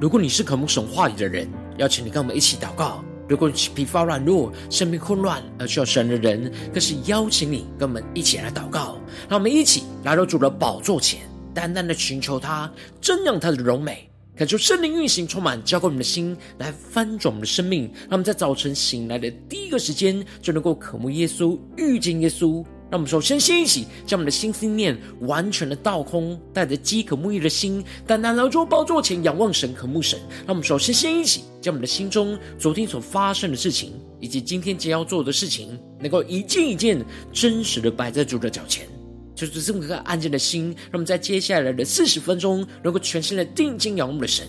如果你是渴慕神话语的人，邀请你跟我们一起祷告；如果你疲乏软弱、生命混乱而需要神的人，更是邀请你跟我们一起来祷告。让我们一起来到主的宝座前，单单的寻求他，瞻仰他的荣美，感受圣灵运行充满，浇灌我们的心，来翻转我们的生命。让我们在早晨醒来的第一个时间，就能够渴慕耶稣，遇见耶稣。让我们首先先一起将我们的心思念完全的倒空，带着饥渴沐浴的心，单单来到宝座前仰望神、渴慕神。让我们首先先一起将我们的心中昨天所发生的事情，以及今天将要做的事情，能够一件一件真实的摆在主的脚前，就是这么一个安静的心。让我们在接下来的四十分钟，能够全心的定睛仰望我们的神。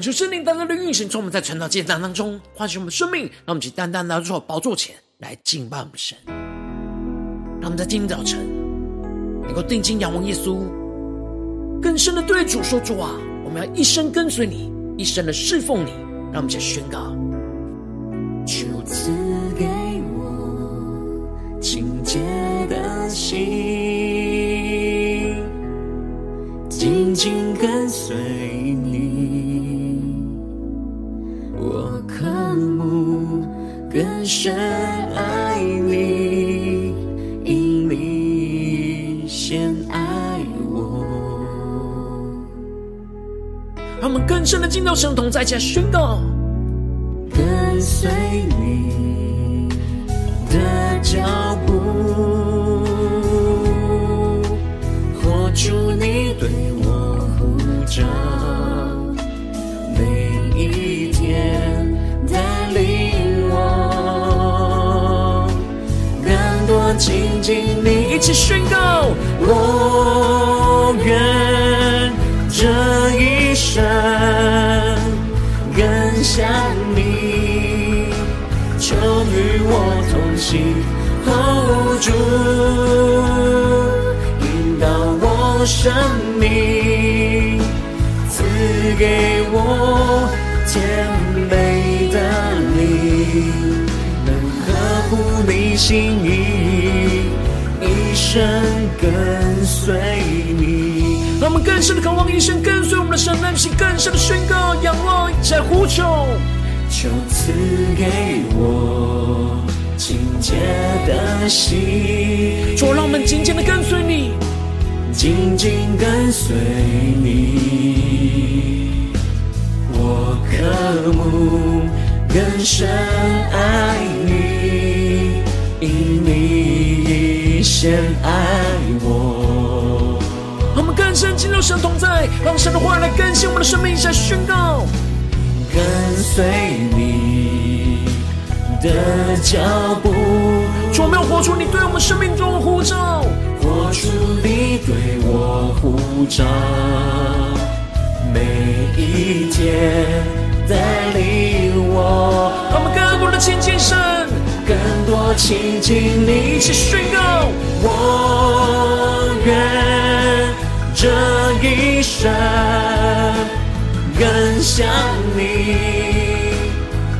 恳求圣灵单单的运行，从我们在晨祷祭坛当中唤醒我们生命，让我们去单单来到宝座前来敬拜我们神。让我们在今天早晨能够定睛仰望耶稣，更深的对主说：“主啊，我们要一生跟随你，一生的侍奉你。”让我们去宣告：“求赐给我清洁的心，紧紧跟随你。”更深爱你，因你先爱我。让我们更深的进到神同在，加宣告，跟随你的脚步，活出你对我呼召。请你，一起宣告。我愿这一生更像你，求与我同行，hold 住，引导我生命，赐给我甜美的灵，能合乎你心意。生跟随你，让我们更深的渴望，一生跟随我们的神，让其更深的宣告，仰望，在呼求，求赐给我清洁的心。主，让我们紧紧的跟随你，紧紧跟随你。我渴慕更深爱你，你。先爱我，我们更深进入神同在，让神的话来更新我们的生命，下宣告，跟随你的脚步，主，我们要活出你对我们生命中的呼召，活出你对我呼召，每一天带领我，让我们更多的亲近神。更多亲近你，一起宣告。我愿这一生更像你，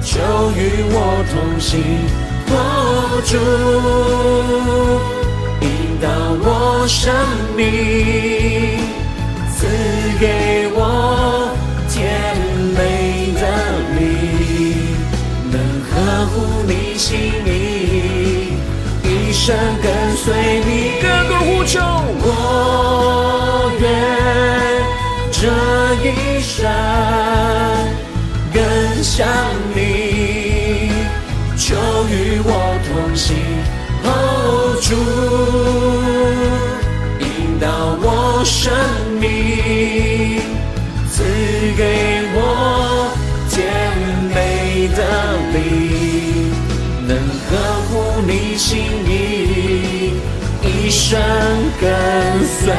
求与我同行，握住，引导我生命，赐给我甜美的你，能呵护你。心意，一生跟随你，更多呼求。我愿这一生更像你，求与我同行，hold 住，引导我生命，赐给我甜美的灵。能呵护生跟随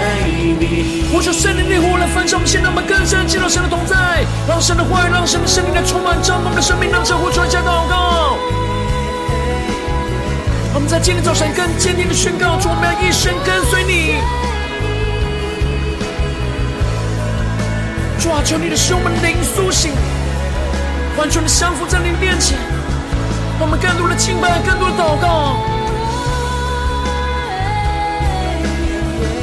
你。呼求圣灵烈火来焚烧我们现在，我们更深进入神的同在，让神的话语，让神的圣灵来充满着我们的生命，让这呼出来加祷告。我们在今天早晨更坚定的宣告，主，我们要一生跟随你。主啊，求你的使我们灵苏醒，完全的降服在你面前，让我们更多的敬拜，更多的祷告，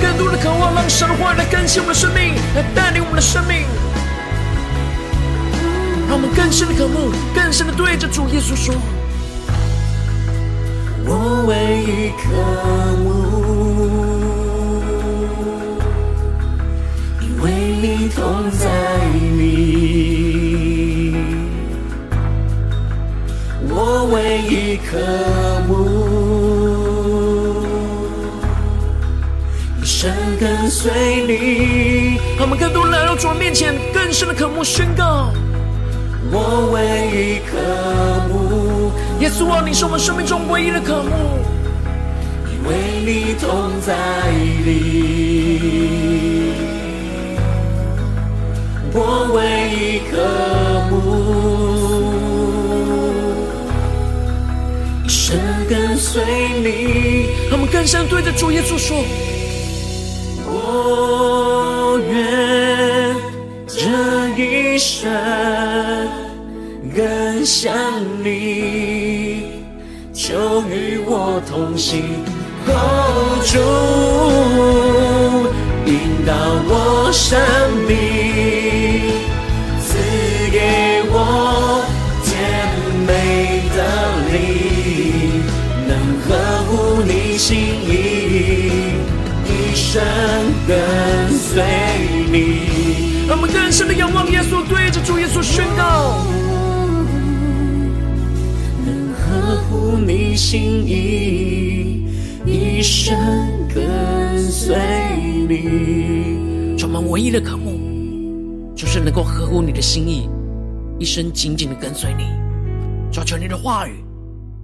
更多的渴望，让神的话来更新我们的生命，来带领我们的生命，让我们更深的渴慕，更深的对着主耶稣说。我唯一渴慕，因为你同在里。我唯一渴慕，跟随你。他们更多来到主面前，更深的渴慕宣告。我唯一渴慕，耶稣啊，你是我们生命中唯一的渴慕，因为你同在里。我唯一渴慕，一生跟随你。他们更深对着主耶稣说：我愿这一生。更像你，求与我同行，哦，主引导我生命，赐给我甜美的灵，能呵护你心意，一生跟随你。让我们更深的仰望耶稣，对着主耶稣宣告。你心意，一生跟随你。充满唯一的渴慕，就是能够合乎你的心意，一生紧紧的跟随你。求求你的话语，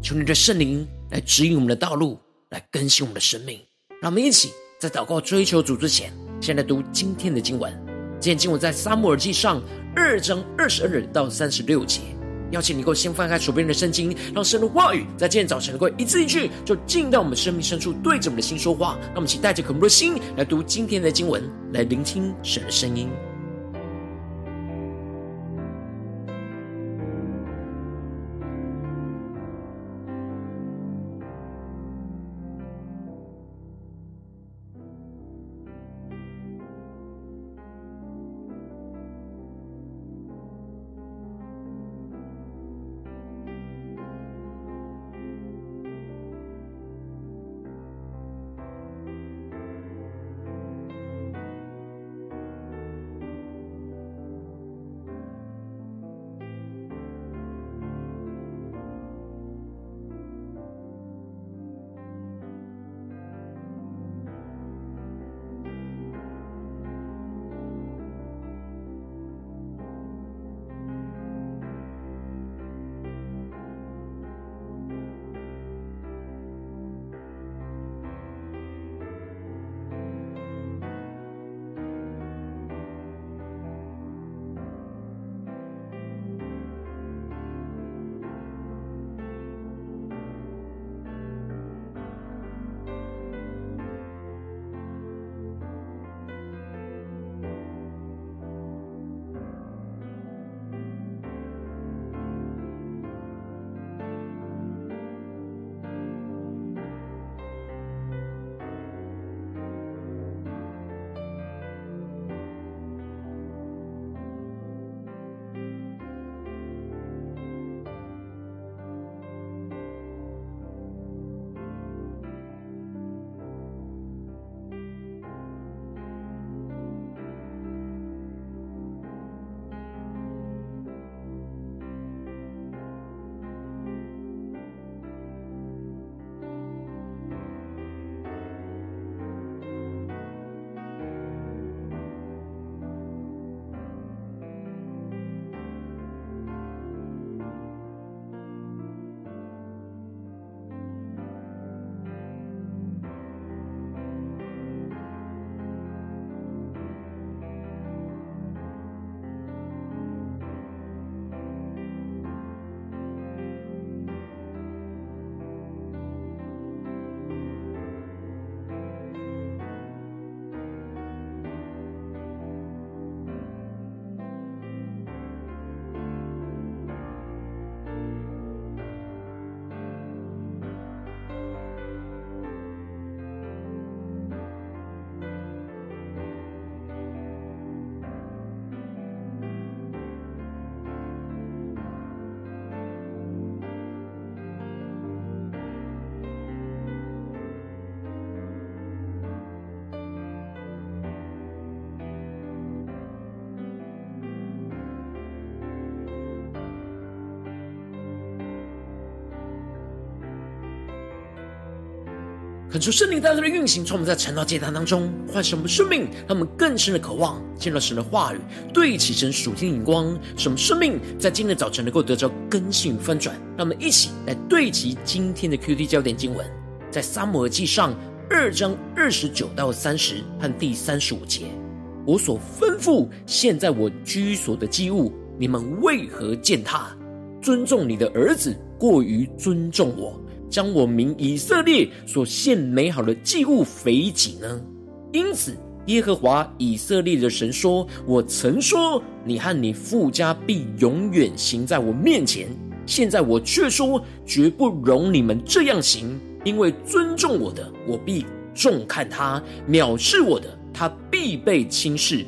求你的圣灵来指引我们的道路，来更新我们的生命。让我们一起在祷告追求主之前，先来读今天的经文。今天经文在撒母耳记上二章二十二到三十六节。邀请你够先翻开手边的圣经，让神的话语在今天早晨能够一字一句，就进到我们生命深处，对着我们的心说话。那我们一起带着渴慕的心来读今天的经文，来聆听神的声音。恳求圣灵大大的运行，从我们在晨祷祭坛当中唤醒我们生命，让我们更深的渴望见到神的话语，对齐神属天的光，使我们生命在今天早晨能够得着更新与翻转。让我们一起来对齐今天的 QT 焦点经文，在撒母耳记上二章二十九到三十和第三十五节。我所吩咐现在我居所的机物，你们为何践踏？尊重你的儿子过于尊重我。将我名以色列所献美好的祭物肥己呢？因此，耶和华以色列的神说：“我曾说，你和你父家必永远行在我面前。现在我却说，绝不容你们这样行，因为尊重我的，我必重看他；藐视我的，他必被轻视。”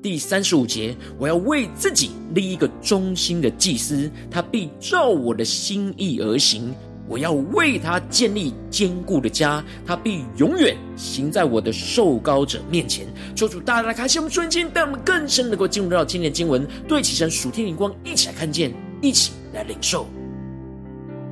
第三十五节，我要为自己立一个忠心的祭司，他必照我的心意而行。我要为他建立坚固的家，他必永远行在我的受膏者面前。求主大大的开启我们瞬间，带我们更深能够进入到今天的经文，对齐神属天灵光，一起来看见，一起来领受。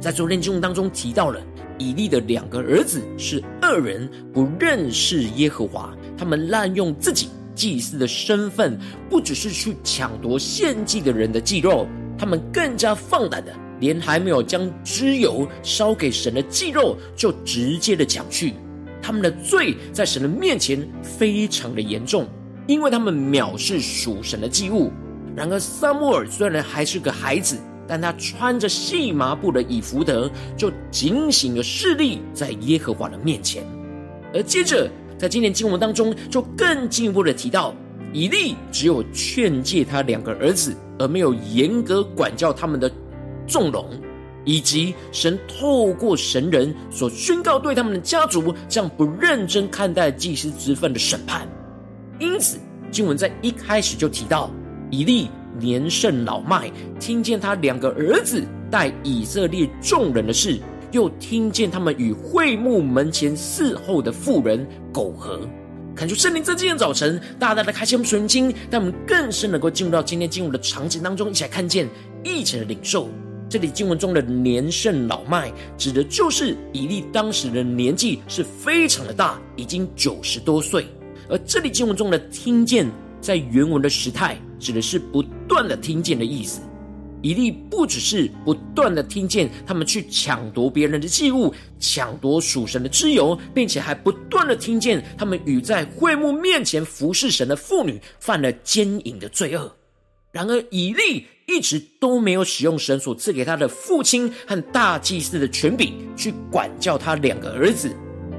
在昨天经文当中提到了以利的两个儿子是恶人，不认识耶和华，他们滥用自己祭司的身份，不只是去抢夺献祭的人的祭肉，他们更加放胆的。连还没有将脂油烧给神的祭肉，就直接的抢去，他们的罪在神的面前非常的严重，因为他们藐视属神的祭物。然而撒母耳虽然还是个孩子，但他穿着细麻布的以弗得，就警醒了势力在耶和华的面前。而接着在今年经文当中，就更进一步的提到，以利只有劝诫他两个儿子，而没有严格管教他们的。纵容，以及神透过神人所宣告对他们的家族这样不认真看待祭司之分的审判。因此，经文在一开始就提到，以利年甚老迈，听见他两个儿子带以色列众人的事，又听见他们与会幕门前伺候的妇人苟合，看出圣灵在今天早晨大大的开启我们属灵经，让我们更深能够进入到今天经文的场景当中，一起来看见，一起来领受。这里经文中的年甚老迈，指的就是以利当时的年纪是非常的大，已经九十多岁。而这里经文中的听见，在原文的时态，指的是不断的听见的意思。以利不只是不断的听见他们去抢夺别人的祭物，抢夺属神的脂油，并且还不断的听见他们与在会幕面前服侍神的妇女犯了奸淫的罪恶。然而，以利一直都没有使用神所赐给他的父亲和大祭司的权柄去管教他两个儿子，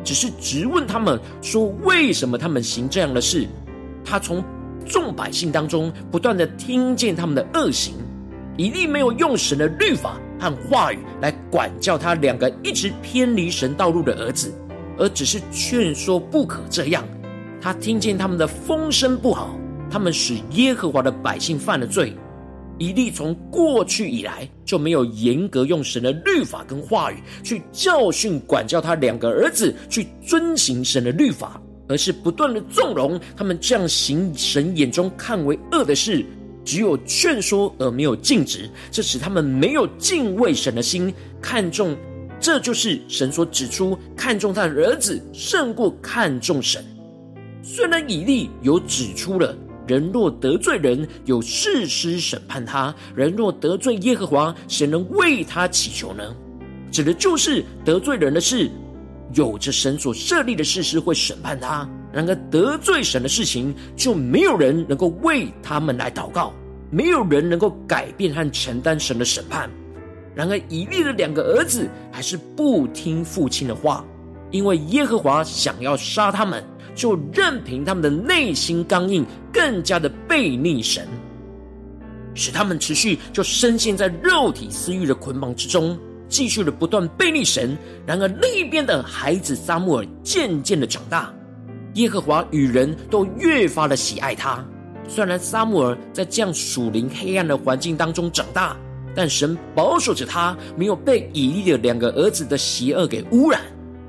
只是质问他们说：为什么他们行这样的事？他从众百姓当中不断的听见他们的恶行，以利没有用神的律法和话语来管教他两个一直偏离神道路的儿子，而只是劝说不可这样。他听见他们的风声不好。他们使耶和华的百姓犯了罪。以利从过去以来就没有严格用神的律法跟话语去教训管教他两个儿子去遵行神的律法，而是不断的纵容他们这样行神眼中看为恶的事，只有劝说而没有禁止，这使他们没有敬畏神的心，看重，这就是神所指出看重他的儿子胜过看重神。虽然以利有指出了。人若得罪人，有事师审判他；人若得罪耶和华，谁能为他祈求呢？指的就是得罪人的事，有着神所设立的事师会审判他。然而得罪神的事情，就没有人能够为他们来祷告，没有人能够改变和承担神的审判。然而以利的两个儿子还是不听父亲的话，因为耶和华想要杀他们。就任凭他们的内心刚硬，更加的悖逆神，使他们持续就深陷在肉体私欲的捆绑之中，继续的不断悖逆神。然而另一边的孩子撒母耳渐渐的长大，耶和华与人都越发的喜爱他。虽然撒母耳在这样属灵黑暗的环境当中长大，但神保守着他，没有被以利的两个儿子的邪恶给污染。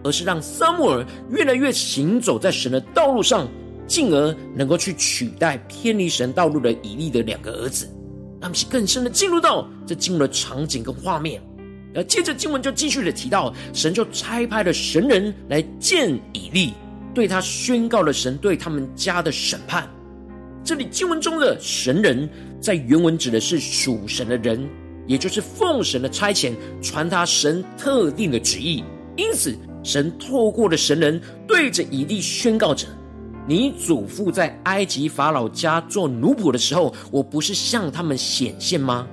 而是让撒母耳越来越行走在神的道路上，进而能够去取代偏离神道路的以利的两个儿子，让其更深的进入到这进入的场景跟画面。而接着经文就继续的提到，神就差派了神人来见以利，对他宣告了神对他们家的审判。这里经文中的神人，在原文指的是属神的人，也就是奉神的差遣传达神特定的旨意。因此，神透过了神人对着以利宣告着：“你祖父在埃及法老家做奴仆的时候，我不是向他们显现吗？”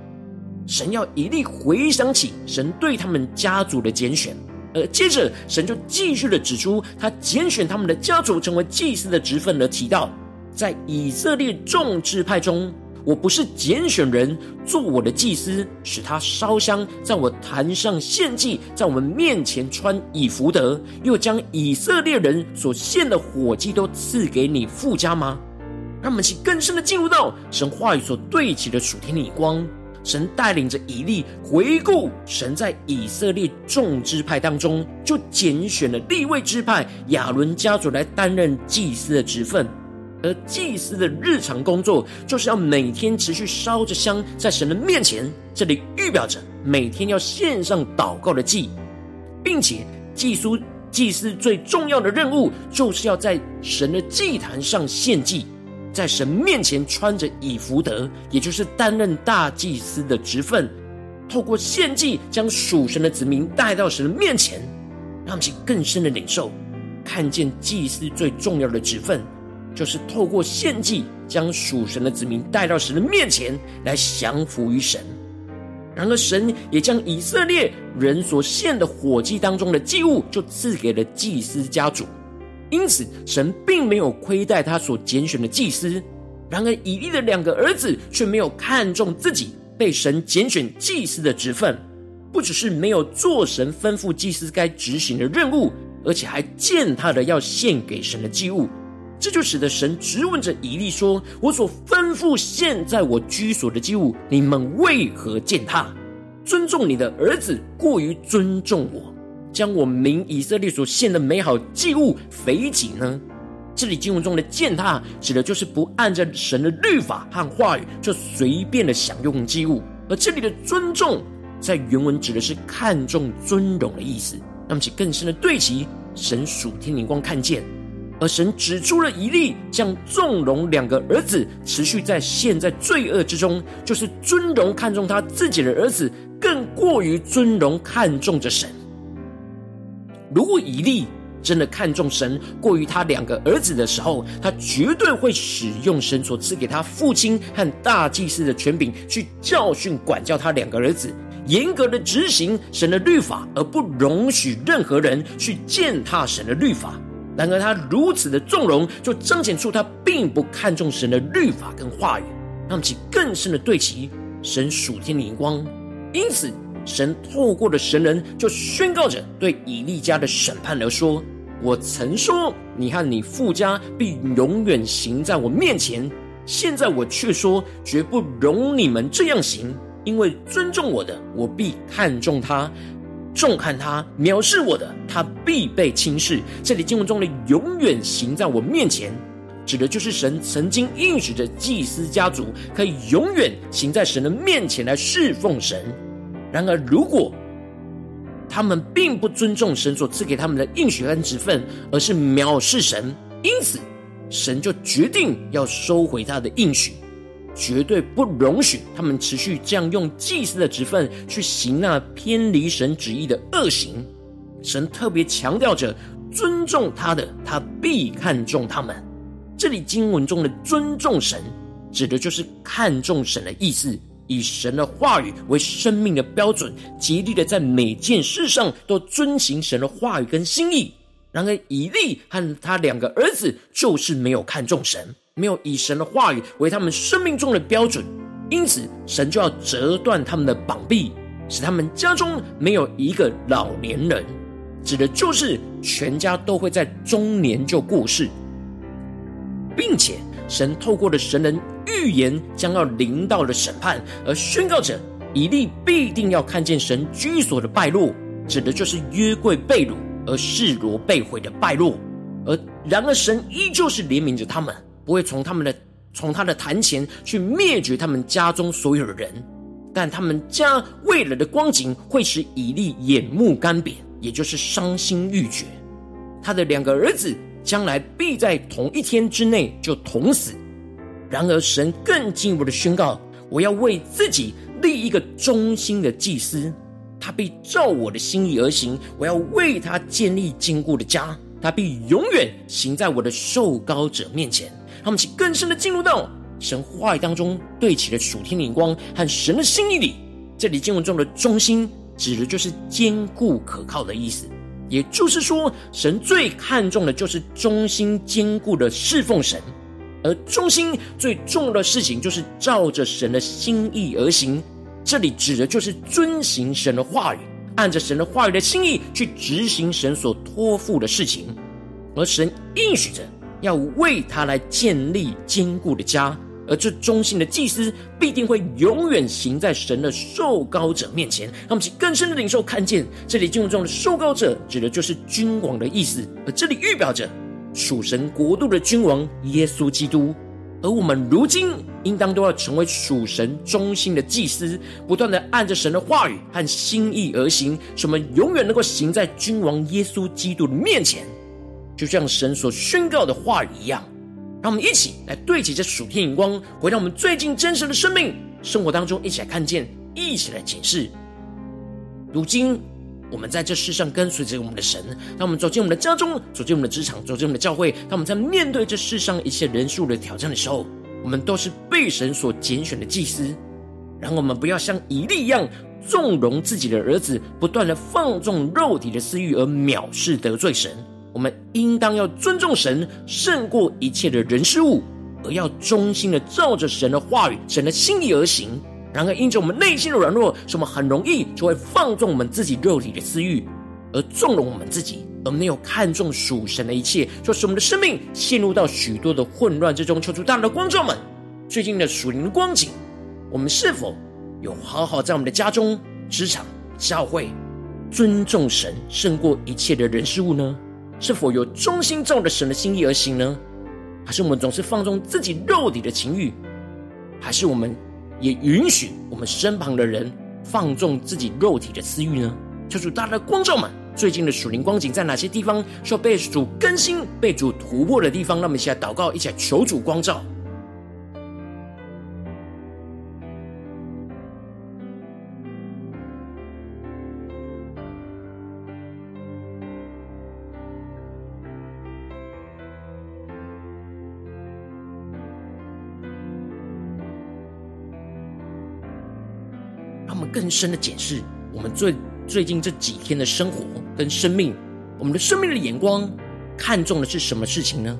神要以利回想起神对他们家族的拣选，而接着神就继续的指出他拣选他们的家族成为祭司的职分，而提到在以色列众支派中，我不是拣选人做我的祭司，使他烧香在我坛上献祭，在我们面前穿以弗得，又将以色列人所献的火祭都赐给你父家吗？让我们去更深的进入到神话语所对齐的属天的光。神带领着以利回顾，神在以色列众支派当中，就拣选了利未支派亚伦家族来担任祭司的职分。而祭司的日常工作，就是要每天持续烧着香在神的面前。这里预表着每天要献上祷告的祭，并且祭司祭司最重要的任务，就是要在神的祭坛上献祭。在神面前穿着以弗得，也就是担任大祭司的职分，透过献祭将属神的子民带到神的面前，让其更深的领受，看见祭司最重要的职分，就是透过献祭将属神的子民带到神的面前来降服于神。然而，神也将以色列人所献的火祭当中的祭物，就赐给了祭司家族。因此，神并没有亏待他所拣选的祭司。然而，以利的两个儿子却没有看重自己被神拣选祭司的职分，不只是没有做神吩咐祭司该执行的任务，而且还践踏了要献给神的祭物。这就使得神质问着以利说：“我所吩咐现在我居所的祭物，你们为何践踏？尊重你的儿子过于尊重我。”将我民以色列所献的美好祭物肥己呢？这里经文中的践踏，指的就是不按照神的律法和话语就随便的享用祭物。而这里的尊重，在原文指的是看重、尊荣的意思。那么，请更深的对齐神属天灵光看见，而神指出了以利将纵容两个儿子持续在现在罪恶之中，就是尊荣看重他自己的儿子，更过于尊荣看重着神。如果以利真的看重神过于他两个儿子的时候，他绝对会使用神所赐给他父亲和大祭司的权柄，去教训管教他两个儿子，严格的执行神的律法，而不容许任何人去践踏神的律法。然而他如此的纵容，就彰显出他并不看重神的律法跟话语，让其更深的对齐神属天的眼光。因此。神透过的神人就宣告着对以利家的审判而说：“我曾说你和你父家必永远行在我面前，现在我却说绝不容你们这样行，因为尊重我的，我必看重他；重看他，藐视我的，他必被轻视。”这里经文中的“永远行在我面前”，指的就是神曾经应许着祭司家族可以永远行在神的面前来侍奉神。然而，如果他们并不尊重神所赐给他们的应许和职分，而是藐视神，因此神就决定要收回他的应许，绝对不容许他们持续这样用祭司的职分去行那偏离神旨意的恶行。神特别强调着，尊重他的，他必看重他们。这里经文中的尊重神，指的就是看重神的意思。以神的话语为生命的标准，竭力的在每件事上都遵行神的话语跟心意。然而，以利和他两个儿子就是没有看重神，没有以神的话语为他们生命中的标准，因此神就要折断他们的膀臂，使他们家中没有一个老年人，指的就是全家都会在中年就过世，并且。神透过了神人预言将要临到的审判，而宣告着以利必定要看见神居所的败落，指的就是约柜被掳而示罗被毁的败落。而然而神依旧是怜悯着他们，不会从他们的从他的坛前去灭绝他们家中所有的人。但他们家未来的光景会使以利眼目干瘪，也就是伤心欲绝。他的两个儿子将来必在同一天之内就同死。然而神更进一步的宣告：我要为自己立一个忠心的祭司，他必照我的心意而行。我要为他建立坚固的家，他必永远行在我的受膏者面前。他们起更深的进入到。神话语当中对齐了属天的眼光和神的心意里，这里经文中的中心指的就是坚固可靠的意思。也就是说，神最看重的就是忠心坚固的侍奉神，而忠心最重要的事情就是照着神的心意而行。这里指的就是遵行神的话语，按着神的话语的心意去执行神所托付的事情，而神应许着要为他来建立坚固的家。而这忠心的祭司必定会永远行在神的受膏者面前。让我们更深的领受看见，这里经文中的受膏者指的就是君王的意思，而这里预表着属神国度的君王耶稣基督。而我们如今应当都要成为属神忠心的祭司，不断的按着神的话语和心意而行，使我们永远能够行在君王耶稣基督的面前，就像神所宣告的话语一样。让我们一起来对齐这属天眼光，回到我们最近真实的生命生活当中，一起来看见，一起来检视。如今我们在这世上跟随着我们的神，当我们走进我们的家中，走进我们的职场，走进我们的教会，当我们在面对这世上一切人数的挑战的时候，我们都是被神所拣选的祭司。然后我们不要像以利一样纵容自己的儿子，不断的放纵肉体的私欲而藐视得罪神。我们应当要尊重神，胜过一切的人事物，而要忠心的照着神的话语、神的心意而行。然而，因着我们内心的软弱，使我们很容易就会放纵我们自己肉体的私欲，而纵容我们自己，而没有看重属神的一切，就使我们的生命陷入到许多的混乱之中。求主大大的光照们，最近的属灵的光景，我们是否有好好在我们的家中、职场、教会尊重神，胜过一切的人事物呢？是否有忠心照着神的心意而行呢？还是我们总是放纵自己肉体的情欲？还是我们也允许我们身旁的人放纵自己肉体的私欲呢？求主大家的光照们，最近的属灵光景在哪些地方需要被主更新、被主突破的地方？让我们一起来祷告，一起来求主光照。更深的检视我们最最近这几天的生活跟生命，我们的生命的眼光看重的是什么事情呢？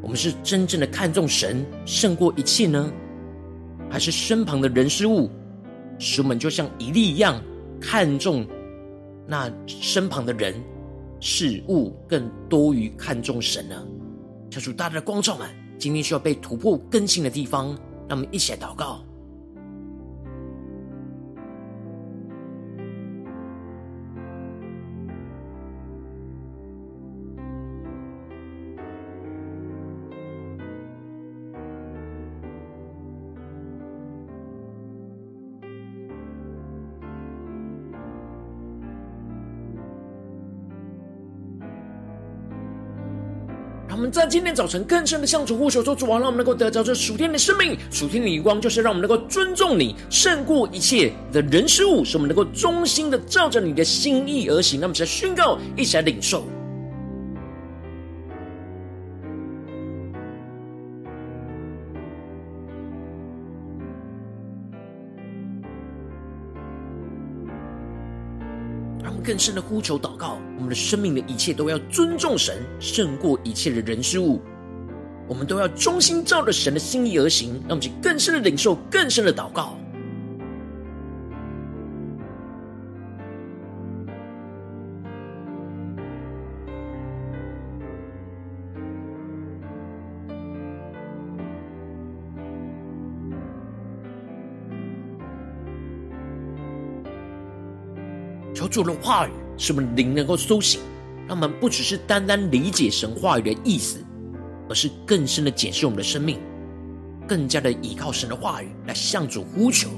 我们是真正的看重神胜过一切呢，还是身旁的人事物使我们就像一粒一样看重那身旁的人事物更多于看重神呢？求主大大的光照们，今天需要被突破更新的地方，让我们一起来祷告。在今天早晨更深的向主呼求说：“主啊，让我们能够得着这属天的生命，属天的眼光，就是让我们能够尊重你，胜过一切的人事物，使我们能够忠心的照着你的心意而行。”那么，在宣告，一起来领受。让我们更深的呼求祷告，我们的生命的一切都要尊重神，胜过一切的人事物。我们都要忠心照着神的心意而行，让我们去更深的领受，更深的祷告。主的话语使我们灵能够苏醒，让我们不只是单单理解神话语的意思，而是更深的检视我们的生命，更加的依靠神的话语来向主呼求，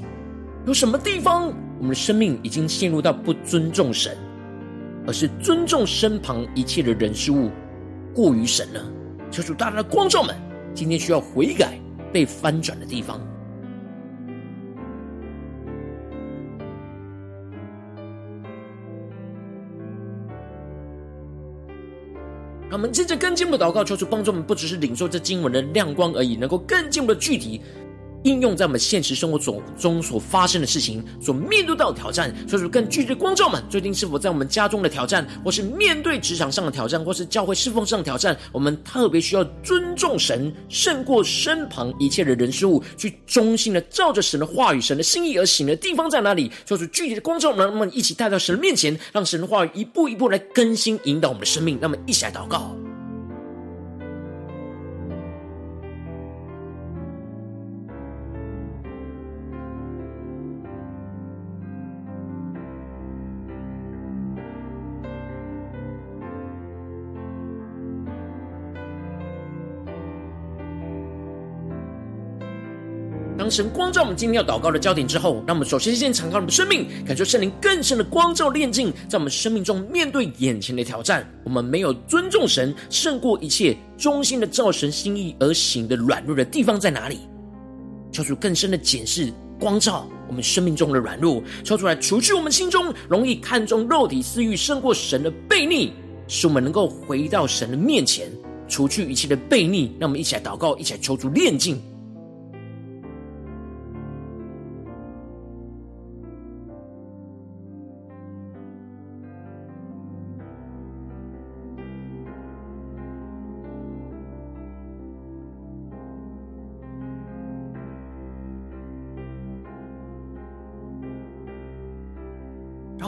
有什么地方我们的生命已经陷入到不尊重神，而是尊重身旁一切的人事物过于神呢？求主大大的光照们，今天需要悔改被翻转的地方。我们接着更进一步的祷告，求主帮助我们，不只是领受这经文的亮光而已，能够更进一步的具体。应用在我们现实生活中所发生的事情，所面对到的挑战，所以说更具体的光照们，最近是否在我们家中的挑战，或是面对职场上的挑战，或是教会侍奉上的挑战，我们特别需要尊重神，胜过身旁一切的人事物，去忠心的照着神的话语、神的心意而行的地方在哪里？就是具体的光照们，让我们一起带到神的面前，让神的话语一步一步来更新引导我们的生命。那么一起来祷告。神光照我们今天要祷告的焦点之后，让我们首先先敞开我们的生命，感受圣灵更深的光照炼净，在我们生命中面对眼前的挑战，我们没有尊重神胜过一切，忠心的照神心意而行的软弱的地方在哪里？求主更深的检视光照我们生命中的软弱，求出来除去我们心中容易看重肉体私欲胜过神的悖逆，使我们能够回到神的面前，除去一切的悖逆。让我们一起来祷告，一起来求主炼净。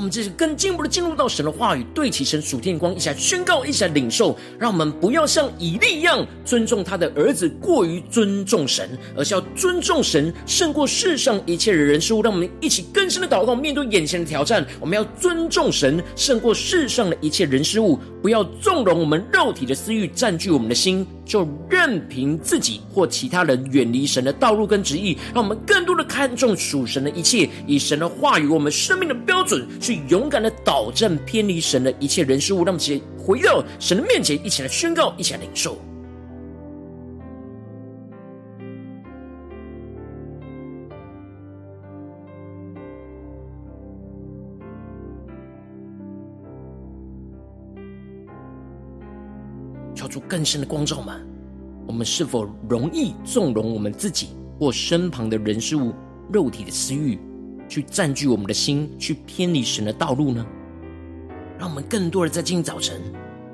这是更进一步的进入到神的话语，对齐神属天光，一起来宣告，一起来领受。让我们不要像以利一样尊重他的儿子，过于尊重神，而是要尊重神胜过世上一切的人事物。让我们一起更深的祷告，面对眼前的挑战，我们要尊重神胜过世上的一切人事物，不要纵容我们肉体的私欲占据我们的心。就任凭自己或其他人远离神的道路跟旨意，让我们更多的看重属神的一切，以神的话语我们生命的标准，去勇敢的导正偏离神的一切人事物，让我们一起回到神的面前，一起来宣告，一起来领受。更深的光照吗？我们是否容易纵容我们自己或身旁的人事物、肉体的私欲，去占据我们的心，去偏离神的道路呢？让我们更多的在今天早晨，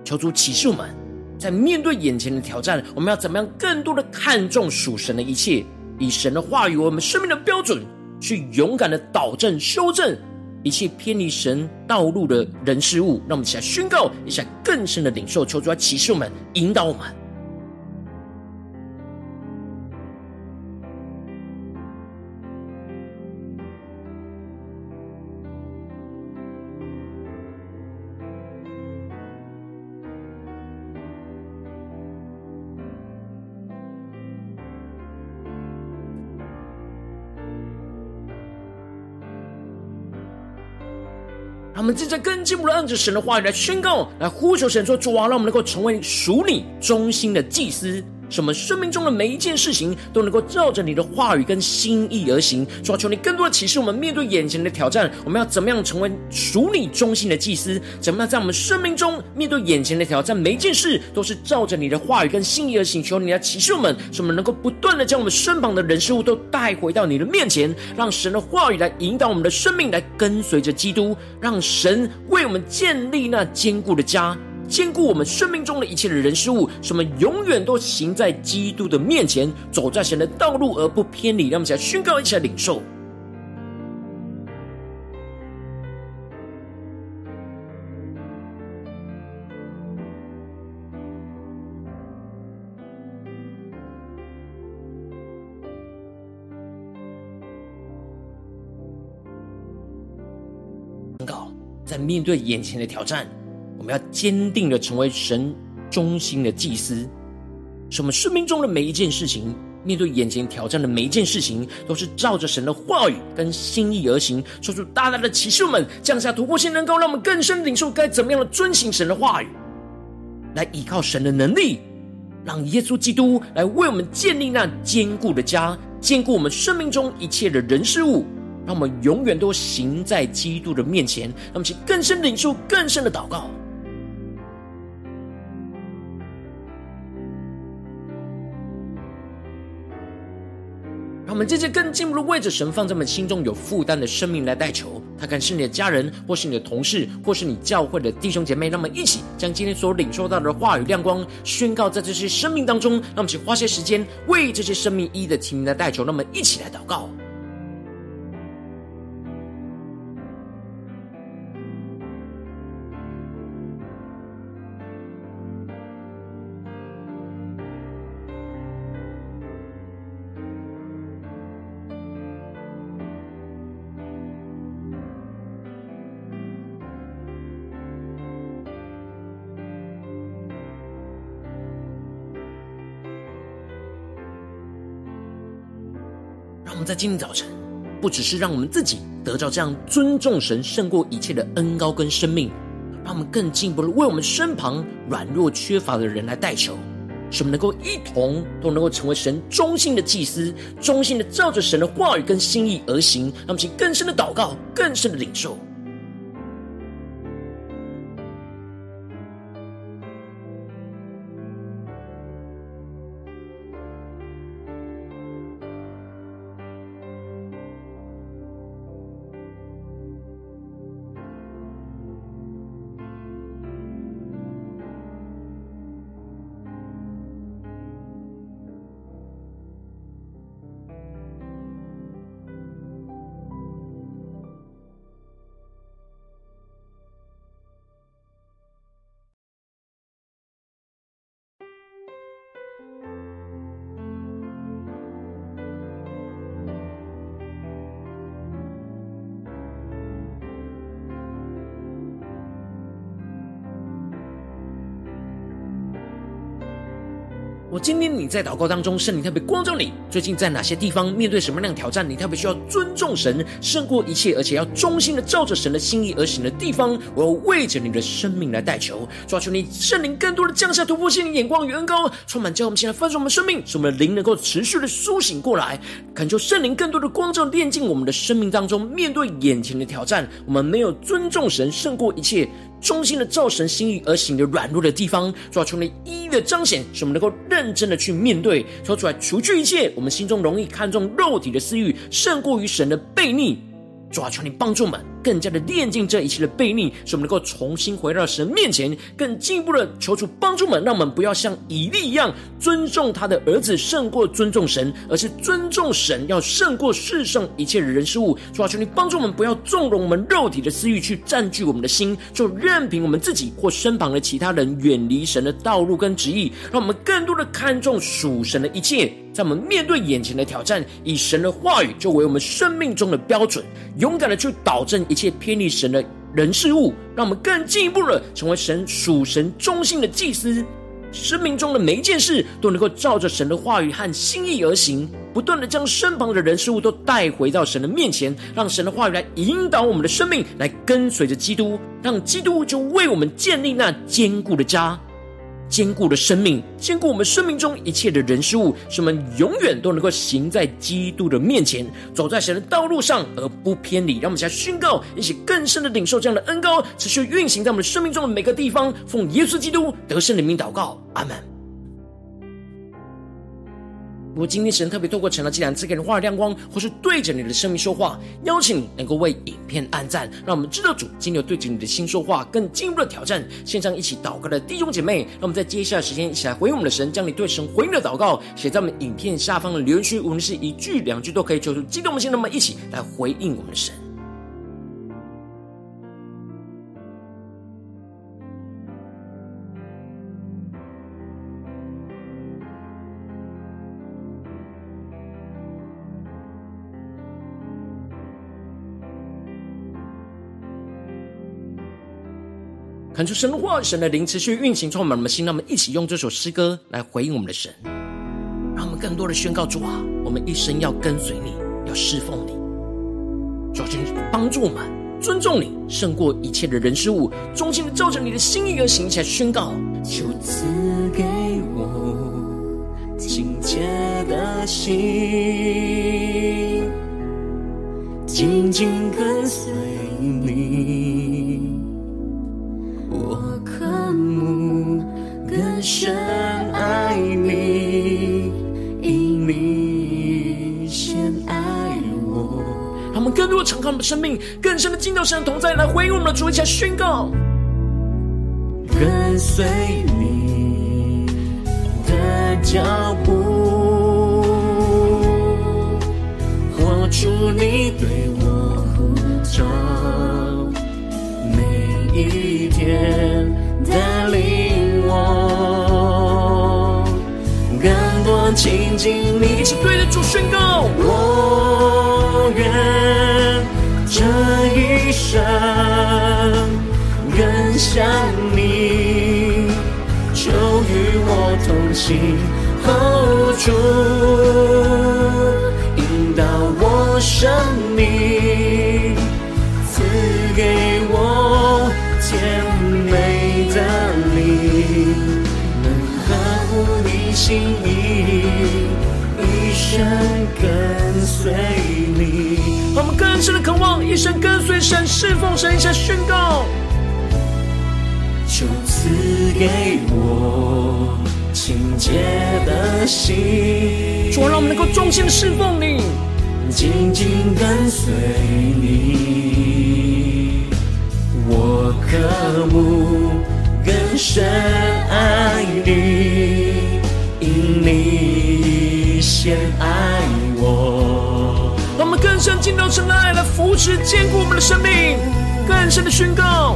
求主启示我们，在面对眼前的挑战，我们要怎么样更多的看重属神的一切，以神的话语为我们生命的标准，去勇敢的导正、修正。一切偏离神道路的人事物，让我们一起来宣告，一下更深的领受，求主来启示我们，引导我们。他们正在更进一步的按着神的话语来宣告，来呼求神说：“主啊，让我们能够成为属你中心的祭司。”使我们生命中的每一件事情都能够照着你的话语跟心意而行。主啊，求你更多的启示我们面对眼前的挑战，我们要怎么样成为属你忠心的祭司？怎么样在我们生命中面对眼前的挑战，每一件事都是照着你的话语跟心意而行。求你来启示我们，使我们能够不断的将我们身旁的人事物都带回到你的面前，让神的话语来引导我们的生命，来跟随着基督，让神为我们建立那坚固的家。兼顾我们生命中的一切的人事物，使我们永远都行在基督的面前，走在神的道路而不偏离。让我们一起来宣告，一起来领受。宣告，在面对眼前的挑战。我们要坚定的成为神忠心的祭司，使我们生命中的每一件事情面对眼前挑战的每一件事情，都是照着神的话语跟心意而行，说出大大的启示们，降下突破性能够让我们更深领受该怎么样的遵行神的话语，来依靠神的能力，让耶稣基督来为我们建立那坚固的家，坚固我们生命中一切的人事物。让我们永远都行在基督的面前，让我们去更深领受更深的祷告。我们这些更进一步的为着神放在我们心中有负担的生命来代求。他可能是你的家人，或是你的同事，或是你教会的弟兄姐妹。那么一起将今天所领受到的话语亮光宣告在这些生命当中。那么，请花些时间为这些生命一一的提名来代求。那么一起来祷告。在今天早晨，不只是让我们自己得到这样尊重神胜过一切的恩高跟生命，让我们更进一步的为我们身旁软弱缺乏的人来代求，使我们能够一同都能够成为神忠心的祭司，忠心的照着神的话语跟心意而行，让我们请更深的祷告，更深的领受。在祷告当中，圣灵特别光照你，最近在哪些地方面对什么样的挑战？你特别需要尊重神胜过一切，而且要忠心的照着神的心意而行的地方，我要为着你的生命来代求，抓住你圣灵更多的降下突破性眼光与恩膏，充满叫我们现在翻转我们生命，使我们的灵能够持续的苏醒过来，恳求圣灵更多的光照炼净我们的生命当中，面对眼前的挑战，我们没有尊重神胜过一切。忠心的造神心意而行的软弱的地方，主要求你一一的彰显，使我们能够认真的去面对，说出来除去一切我们心中容易看重肉体的私欲，胜过于神的悖逆。主啊，求你帮助我们，更加的炼净这一切的悖逆，使我们能够重新回到神面前，更进一步的求主帮助们，让我们不要像以利一样尊重他的儿子胜过尊重神，而是尊重神要胜过世上一切的人事物。主啊，求你帮助我们，不要纵容我们肉体的私欲去占据我们的心，就任凭我们自己或身旁的其他人远离神的道路跟旨意，让我们更多的看重属神的一切。在我们面对眼前的挑战，以神的话语作为我们生命中的标准，勇敢的去导正一切偏离神的人事物，让我们更进一步的成为神属神忠心的祭司。生命中的每一件事都能够照着神的话语和心意而行，不断的将身旁的人事物都带回到神的面前，让神的话语来引导我们的生命，来跟随着基督，让基督就为我们建立那坚固的家。坚固的生命，坚固我们生命中一切的人事物，使我们永远都能够行在基督的面前，走在神的道路上而不偏离。让我们来宣告，一起更深的领受这样的恩膏，持续运行在我们生命中的每个地方。奉耶稣基督得胜的名祷告，阿门。如果今天神特别透过成了这两次给人画亮光，或是对着你的生命说话，邀请你能够为影片按赞，让我们知道主今天有对着你的心说话，更进一步的挑战。线上一起祷告的弟兄姐妹，让我们在接下来的时间一起来回应我们的神，将你对神回应的祷告写在我们影片下方的留言区，无论是一句两句都可以，求出激动的心，那么一起来回应我们的神。看出神的话，神的灵持续运行，充满我们的心。让我们一起用这首诗歌来回应我们的神，让我们更多的宣告主啊，我们一生要跟随你，要侍奉你。主啊，帮助我们尊重你，胜过一切的人事物，忠心的照着你的心意而行，起来宣告。求赐给我清洁的心，紧紧跟随你。深爱你，因你先爱我。让我们更多的敞开我们的生命，更深的进到神的同在，来回应我们的主，一起来宣告。跟随你的脚步，活出你对请尽力。一起对得住宣告：我愿这一生。更像你，就与我同行，hold 住，引导我生一生跟随神，侍奉神，一下宣告。求赐给我清洁的心，主啊，让我们能够忠心的侍奉你，紧紧跟随你。我渴慕更深爱你，因你先爱我。让我们更深进到神的爱来扶持坚固我们的生命，更深的宣告。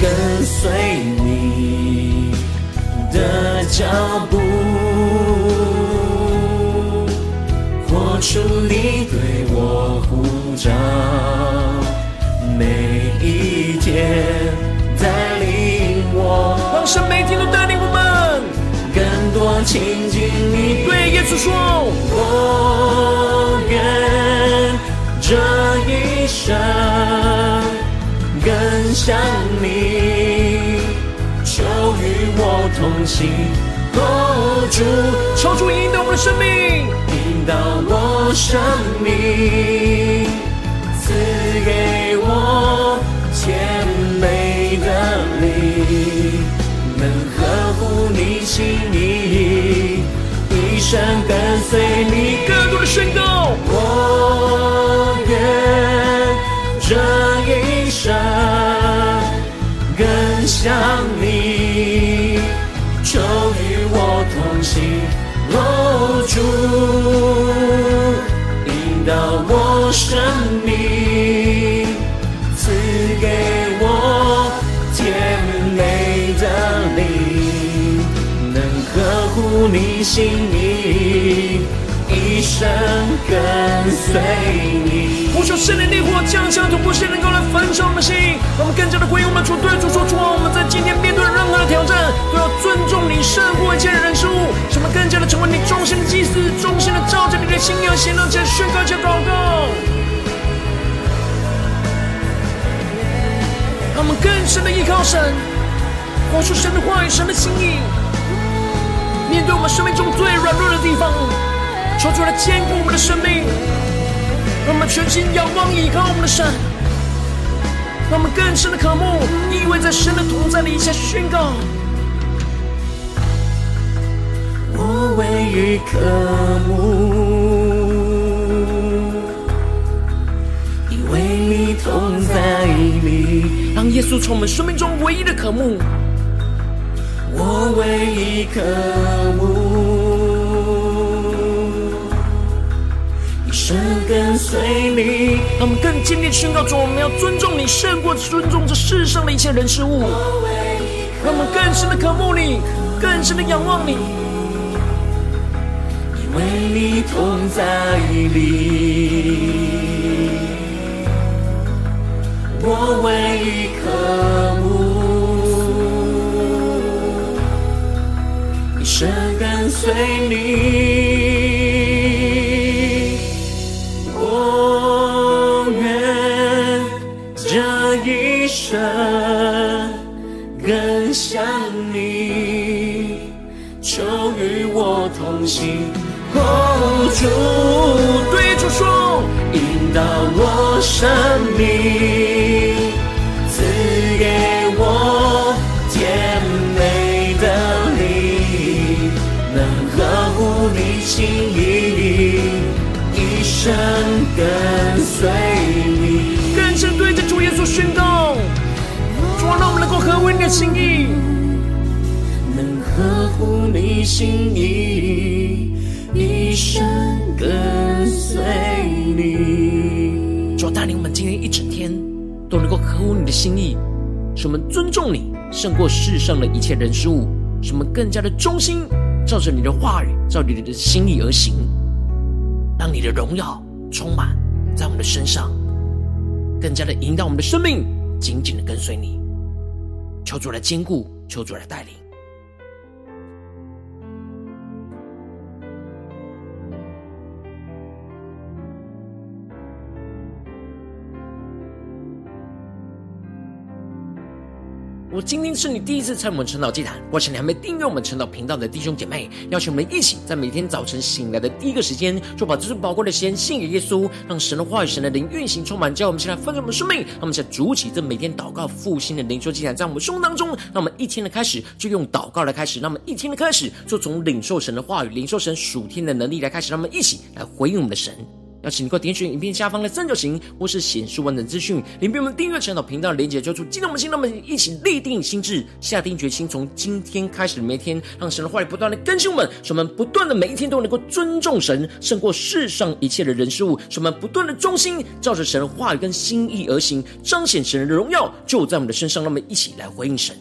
跟随你的脚步，活出你对我呼召，每一天带领我，让神每天都带领我们更多亲近你。对耶稣说，我愿这一生。更像你，求与我同行，hold 住，求主引导我的生命，引导我生命，赐给我甜美的灵，能呵护你心意，一生跟随你。更多的宣告，想你，就与我同行主，引导我生命，赐给我甜美的灵，能呵护你心意，生跟随你。呼求圣灵烈火降下，突破圣灵高来焚烧我们的心，让我们更加的回应我们主，对主说出：我们在今天面对任何的挑战，都要尊重你胜过一切的人事物，使我们更加的成为你忠心的祭司，忠心的照着你的心意而行，让这宣告且祷告，让我们更深的依靠神，活出神的话语、神的心意，面对我们生命中最软弱的地方，求主来坚固我们的生命。让我们全心仰望依靠我们的神，让我们更深的渴慕，依偎在神的同在里，下宣告。我唯一渴慕，依偎你同在里，让耶稣成为我们生命中唯一的渴慕。我唯一渴慕。神跟随你，让我们更坚定宣告着：我们要尊重你，胜过尊重这世上的一切人事物。让我们更深的渴慕你，更深的仰望你，因为你同在里，我唯一渴慕，一生跟随你。命，赐给我甜美的灵，能呵护你心意，一生跟随你。更深对着主耶稣宣告，主啊，让我们能够合乎你的心意，能呵护你心意，今天一整天都能够合乎你的心意，使我们尊重你胜过世上的一切人事物，使我们更加的忠心，照着你的话语，照着你的心意而行，让你的荣耀充满在我们的身上，更加的引导我们的生命，紧紧的跟随你。求主来坚固，求主来带领。我今天是你第一次参与我们晨祷祭坛，或是你还没订阅我们晨祷频道的弟兄姐妹，邀请我们一起在每天早晨醒来的第一个时间，就把这最宝贵的时间献给耶稣，让神的话语、神的灵运行充满，叫我们先来分盛我们生命，让我们先主起这每天祷告复兴的灵修祭坛，在我们胸当中，让我们一天的开始就用祷告来开始，让我们一天的开始就从领受神的话语、领受神属天的能力来开始，让我们一起来回应我们的神。邀请你快点选影片下方的三角形，或是显示完整资讯，里面我们订阅晨祷频道的连结，就出激动我们心，让我们一起立定心志，下定决心，从今天开始的每天，让神的话语不断的更新我们，使我们不断的每一天都能够尊重神，胜过世上一切的人事物，使我们不断的忠心，照着神的话语跟心意而行，彰显神的荣耀就在我们的身上，让我们一起来回应神。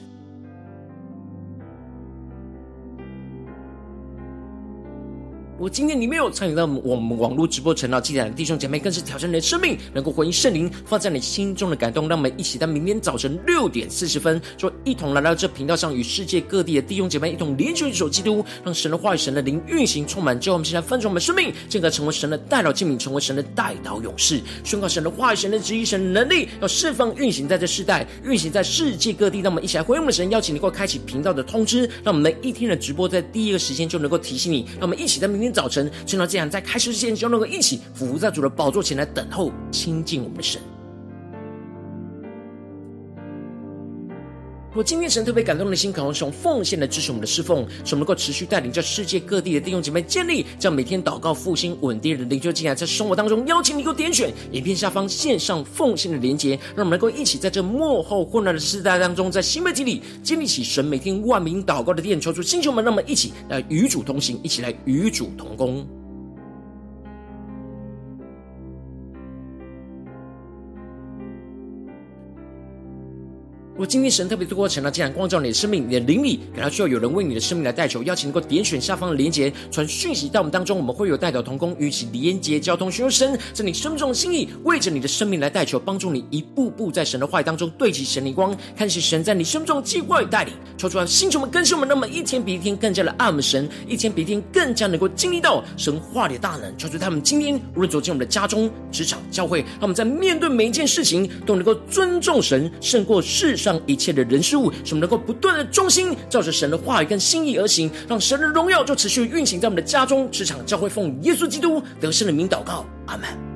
我今天你没有参与到我们网络直播晨祷祭坛的弟兄姐妹，更是挑战你的生命，能够回应圣灵放在你心中的感动。让我们一起在明天早晨六点四十分，说一同来到这频道上，与世界各地的弟兄姐妹一同联结一首基督，让神的话语、神的灵运行充满。叫我们现在分盛我们生命，进而成为神的代祷器皿，成为神的代祷勇士，宣告神的话语、神的旨意、神的能力，要释放运行在这世代，运行在世界各地。让我们一起来回应我们的神，邀请你给我开启频道的通知，让我们每一天的直播在第一个时间就能够提醒你。让我们一起在明天。早晨，晨祷祭坛在开始之前，就能够一起伏在主的宝座前来等候亲近我们的神。我今天神特别感动的心，渴望用奉献来支持我们的侍奉，使我们能够持续带领着世界各地的弟兄姐妹建立这样每天祷告复兴稳定的灵修祭坛，在生活当中邀请你给我点选影片下方线上奉献的连结，让我们能够一起在这幕后混乱的时代当中，在新媒体里建立起神每天万名祷告的殿，求主星球们，让我们一起来与主同行，一起来与主同工。今天神特别透过晨祷祭坛光照你的生命，你的灵里感到需要有人为你的生命来代求，邀请能够点选下方的连结，传讯息到我们当中，我们会有代表同工，与其连结交通，寻求神在你生命中的心意，为着你的生命来代求，帮助你一步步在神的话语当中对齐神的光，看是神在你生命中的计划与带领，求主啊，星球们更新我们，那么一天比一天更加的爱我们神，一天比一天更加能够经历到神话里的大能，求主他们今天无论走进我们的家中、职场、教会，让我们在面对每一件事情都能够尊重神，胜过世上一切的人事物，使我们能够不断的忠心，照着神的话语跟心意而行，让神的荣耀就持续运行在我们的家中、职场、教会，奉耶稣基督得胜的名祷告，阿门。